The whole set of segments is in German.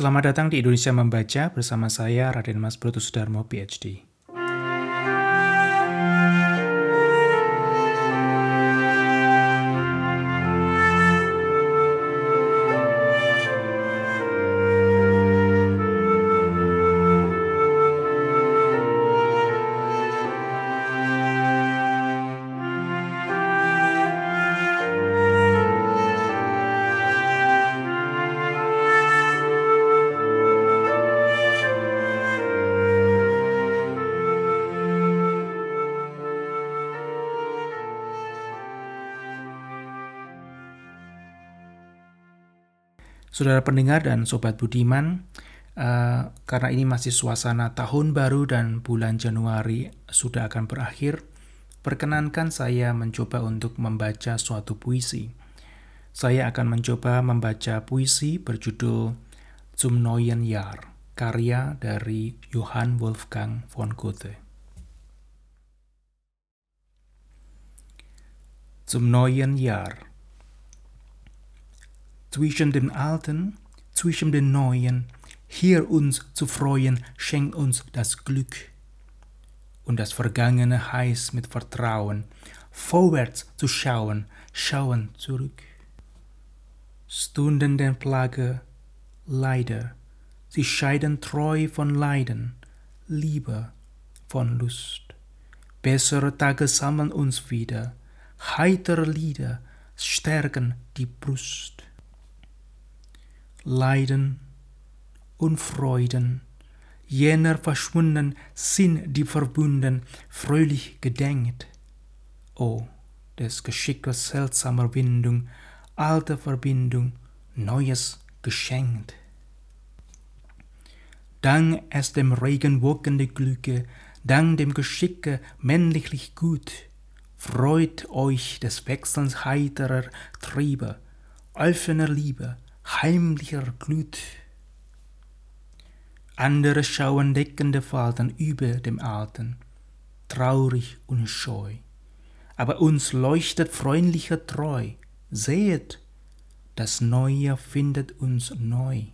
Selamat datang di Indonesia Membaca bersama saya Raden Mas Broto Sudarmo PhD. Saudara pendengar dan sobat budiman, uh, karena ini masih suasana tahun baru dan bulan Januari sudah akan berakhir, perkenankan saya mencoba untuk membaca suatu puisi. Saya akan mencoba membaca puisi berjudul Zum neuen Jahr, karya dari Johann Wolfgang von Goethe. Zum neuen Jahr zwischen dem Alten, zwischen dem Neuen, hier uns zu freuen, schenkt uns das Glück. Und das Vergangene heißt mit Vertrauen, vorwärts zu schauen, schauen zurück. Stunden der Plage, Leider, sie scheiden treu von Leiden, Liebe von Lust. Bessere Tage sammeln uns wieder, heitere Lieder stärken die Brust. Leiden und Freuden, jener verschwunden sind die verbunden, fröhlich gedenkt. O, des Geschickes seltsamer Windung, alte Verbindung, Neues geschenkt. Dank es dem regenwolkende Glücke, dank dem Geschicke männlichlich gut, freut euch des Wechselns heiterer Triebe, offener Liebe, heimlicher Glut. Andere schauen deckende Falten über dem Alten, traurig und scheu. Aber uns leuchtet freundlicher Treu. Sehet, das Neue findet uns neu.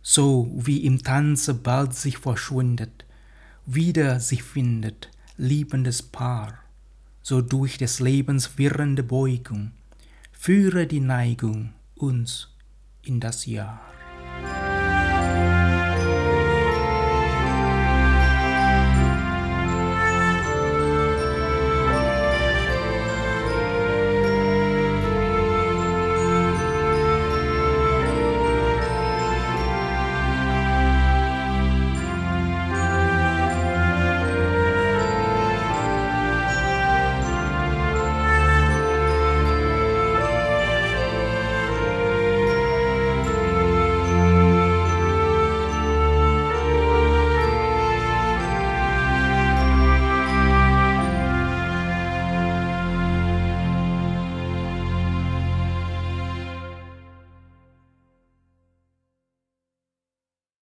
So wie im Tanze bald sich verschwindet, wieder sich findet, liebendes Paar, so durch des Lebens wirrende Beugung, führe die Neigung uns in das Jahr.